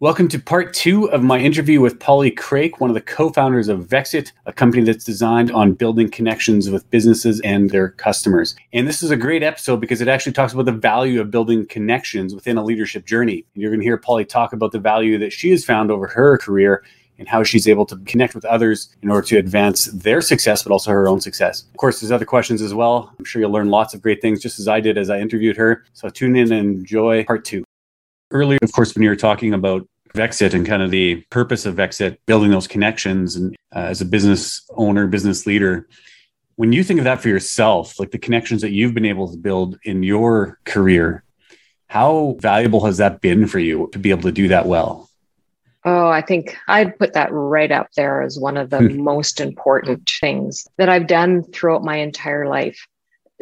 Welcome to part two of my interview with Polly Craik, one of the co founders of Vexxit, a company that's designed on building connections with businesses and their customers. And this is a great episode because it actually talks about the value of building connections within a leadership journey. And you're going to hear Polly talk about the value that she has found over her career and how she's able to connect with others in order to advance their success, but also her own success. Of course, there's other questions as well. I'm sure you'll learn lots of great things, just as I did as I interviewed her. So tune in and enjoy part two. Earlier, of course, when you were talking about Vexxit and kind of the purpose of Vexxit, building those connections and uh, as a business owner, business leader, when you think of that for yourself, like the connections that you've been able to build in your career, how valuable has that been for you to be able to do that well? Oh, I think I'd put that right up there as one of the hmm. most important things that I've done throughout my entire life.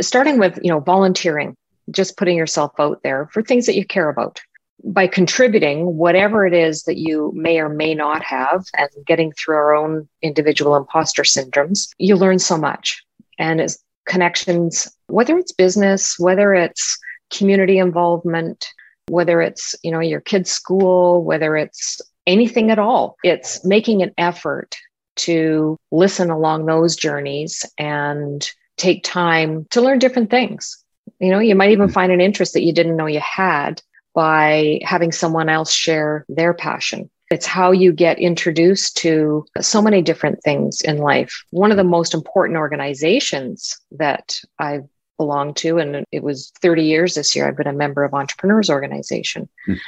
Starting with, you know, volunteering, just putting yourself out there for things that you care about by contributing whatever it is that you may or may not have and getting through our own individual imposter syndromes, you learn so much. And it's connections, whether it's business, whether it's community involvement, whether it's, you know, your kid's school, whether it's anything at all, it's making an effort to listen along those journeys and take time to learn different things. You know, you might even mm-hmm. find an interest that you didn't know you had by having someone else share their passion. It's how you get introduced to so many different things in life. One of the most important organizations that I've belonged to, and it was 30 years this year, I've been a member of Entrepreneurs Organization. Mm.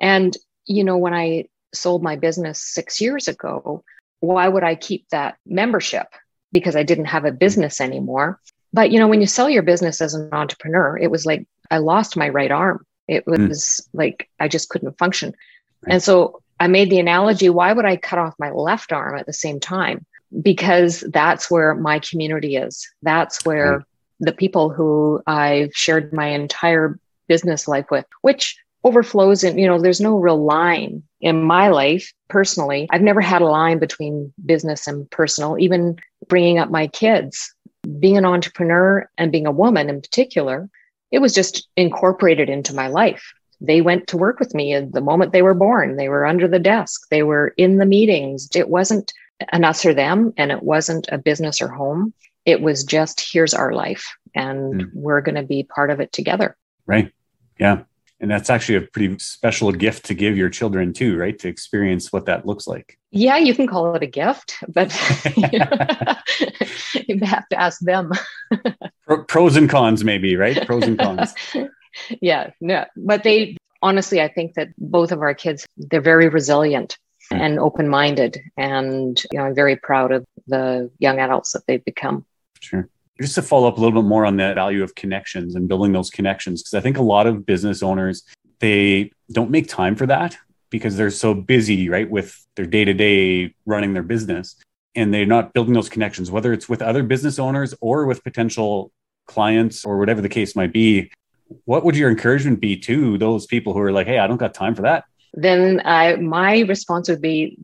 And, you know, when I sold my business six years ago, why would I keep that membership? Because I didn't have a business anymore. But, you know, when you sell your business as an entrepreneur, it was like I lost my right arm it hmm. was mm. like I just couldn't function. Right. And so I made the analogy why would I cut off my left arm at the same time? Because that's where my community is. That's where right. the people who I've shared my entire business life with, which overflows in, you know, there's no real line in my life personally. I've never had a line between business and personal, even bringing up my kids. Being an entrepreneur and being a woman in particular, it was just incorporated into my life. They went to work with me the moment they were born. They were under the desk. They were in the meetings. It wasn't an us or them, and it wasn't a business or home. It was just here's our life, and mm. we're going to be part of it together. Right. Yeah. And that's actually a pretty special gift to give your children too, right? To experience what that looks like. Yeah, you can call it a gift, but you have to ask them. Pros and cons, maybe, right? Pros and cons. yeah, no, but they honestly, I think that both of our kids, they're very resilient mm. and open-minded, and you know, I'm very proud of the young adults that they've become. Sure just to follow up a little bit more on that value of connections and building those connections because i think a lot of business owners they don't make time for that because they're so busy right with their day-to-day running their business and they're not building those connections whether it's with other business owners or with potential clients or whatever the case might be what would your encouragement be to those people who are like hey i don't got time for that then I, my response would be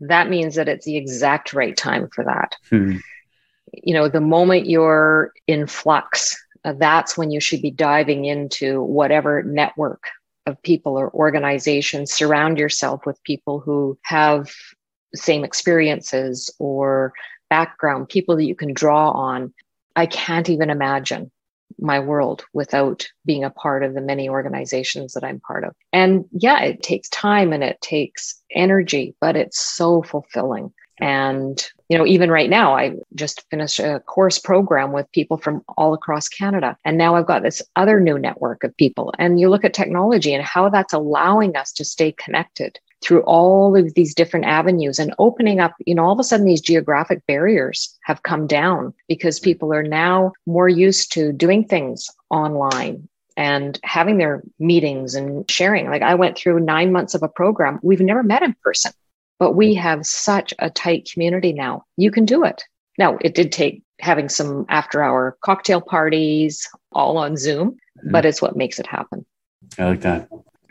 that means that it's the exact right time for that hmm you know, the moment you're in flux, uh, that's when you should be diving into whatever network of people or organizations. Surround yourself with people who have same experiences or background, people that you can draw on. I can't even imagine my world without being a part of the many organizations that I'm part of. And yeah, it takes time and it takes energy, but it's so fulfilling. And, you know, even right now, I just finished a course program with people from all across Canada. And now I've got this other new network of people. And you look at technology and how that's allowing us to stay connected through all of these different avenues and opening up, you know, all of a sudden these geographic barriers have come down because people are now more used to doing things online and having their meetings and sharing. Like I went through nine months of a program. We've never met in person but we have such a tight community now. You can do it. Now, it did take having some after hour cocktail parties all on Zoom, mm-hmm. but it's what makes it happen. I like that.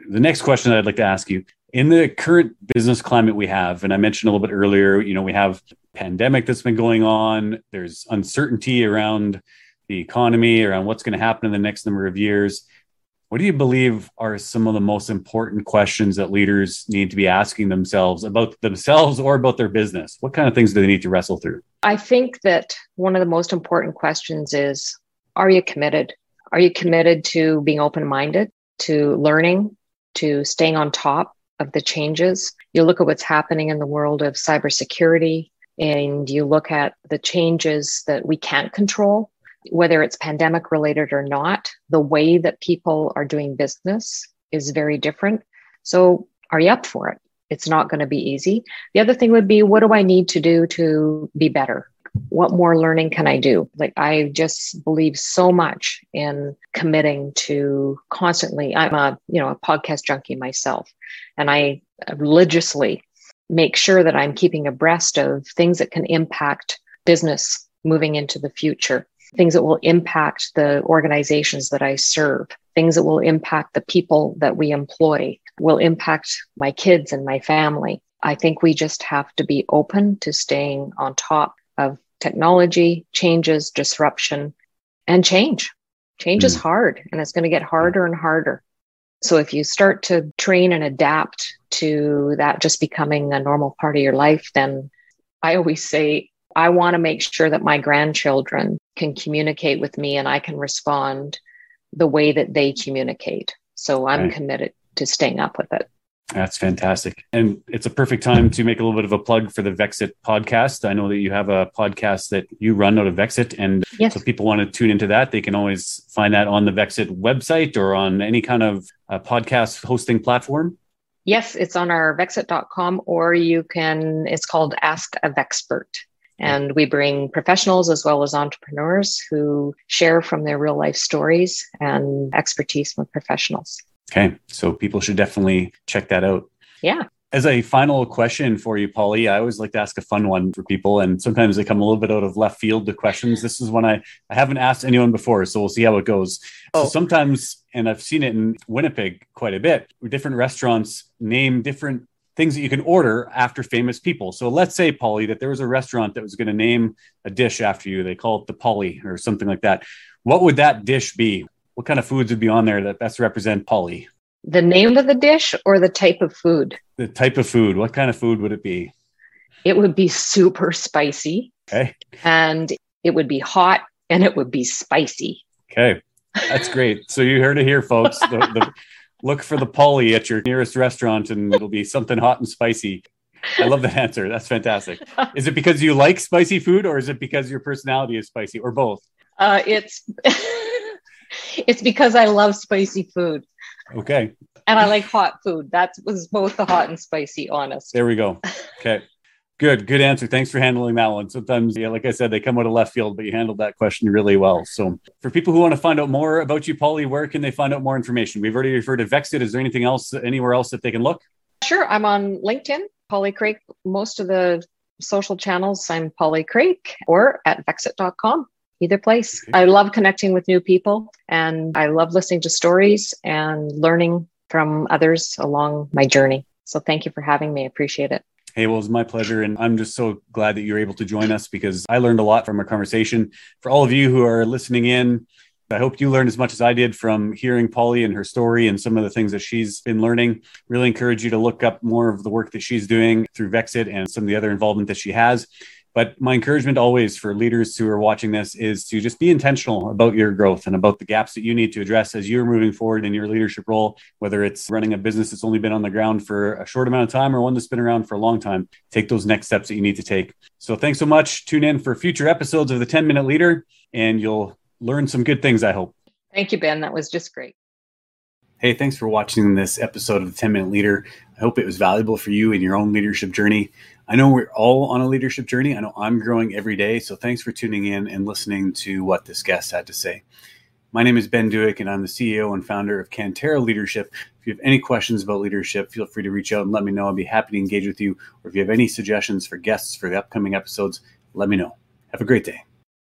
The next question I'd like to ask you in the current business climate we have, and I mentioned a little bit earlier, you know, we have pandemic that's been going on. There's uncertainty around the economy, around what's going to happen in the next number of years. What do you believe are some of the most important questions that leaders need to be asking themselves about themselves or about their business? What kind of things do they need to wrestle through? I think that one of the most important questions is Are you committed? Are you committed to being open minded, to learning, to staying on top of the changes? You look at what's happening in the world of cybersecurity, and you look at the changes that we can't control whether it's pandemic related or not, the way that people are doing business is very different. So, are you up for it? It's not going to be easy. The other thing would be what do I need to do to be better? What more learning can I do? Like, I just believe so much in committing to constantly. I'm a, you know, a podcast junkie myself, and I religiously make sure that I'm keeping abreast of things that can impact business moving into the future things that will impact the organizations that I serve, things that will impact the people that we employ, will impact my kids and my family. I think we just have to be open to staying on top of technology, changes, disruption, and change. Change mm. is hmm. hard and it's going to get harder and harder. So if you start to train and adapt to that just becoming a normal part of your life, then I always say I want to make sure that my grandchildren can communicate with me and I can respond the way that they communicate. So I'm right. committed to staying up with it. That's fantastic. And it's a perfect time to make a little bit of a plug for the Vexxit podcast. I know that you have a podcast that you run out of Vexxit. And yes. so people want to tune into that, they can always find that on the Vexxit website or on any kind of uh, podcast hosting platform. Yes, it's on our vexxit.com or you can, it's called Ask a Vexpert. And we bring professionals as well as entrepreneurs who share from their real life stories and expertise from professionals. Okay. So people should definitely check that out. Yeah. As a final question for you, Polly, I always like to ask a fun one for people, and sometimes they come a little bit out of left field. The questions. This is one I, I haven't asked anyone before, so we'll see how it goes. Oh. So sometimes, and I've seen it in Winnipeg quite a bit, different restaurants name different things that you can order after famous people. So let's say, Polly, that there was a restaurant that was going to name a dish after you. They call it the Polly or something like that. What would that dish be? What kind of foods would be on there that best represent Polly? The name of the dish or the type of food? The type of food. What kind of food would it be? It would be super spicy. Okay. And it would be hot and it would be spicy. Okay. That's great. So you heard it here, folks. The, the, look for the Polly at your nearest restaurant and it'll be something hot and spicy. I love that answer. That's fantastic. Is it because you like spicy food or is it because your personality is spicy or both? Uh, it's it's because I love spicy food. Okay. And I like hot food. That was both the hot and spicy, honest. There we go. Okay. Good, good answer. Thanks for handling that one. Sometimes, yeah, like I said, they come out of left field, but you handled that question really well. So, for people who want to find out more about you, Polly, where can they find out more information? We've already referred to Vexxit. Is there anything else, anywhere else that they can look? Sure. I'm on LinkedIn, Polly Craik. Most of the social channels, I'm Polly Craik or at vexxit.com. Either place. I love connecting with new people and I love listening to stories and learning from others along my journey. So, thank you for having me. I appreciate it. Hey, well, it was my pleasure. And I'm just so glad that you're able to join us because I learned a lot from our conversation. For all of you who are listening in, I hope you learned as much as I did from hearing Polly and her story and some of the things that she's been learning. Really encourage you to look up more of the work that she's doing through Vexxit and some of the other involvement that she has. But my encouragement always for leaders who are watching this is to just be intentional about your growth and about the gaps that you need to address as you're moving forward in your leadership role, whether it's running a business that's only been on the ground for a short amount of time or one that's been around for a long time. Take those next steps that you need to take. So thanks so much. Tune in for future episodes of the 10 Minute Leader, and you'll learn some good things, I hope. Thank you, Ben. That was just great. Hey, thanks for watching this episode of the 10 Minute Leader. I hope it was valuable for you in your own leadership journey. I know we're all on a leadership journey. I know I'm growing every day. So thanks for tuning in and listening to what this guest had to say. My name is Ben Dueck, and I'm the CEO and founder of Cantera Leadership. If you have any questions about leadership, feel free to reach out and let me know. I'd be happy to engage with you. Or if you have any suggestions for guests for the upcoming episodes, let me know. Have a great day.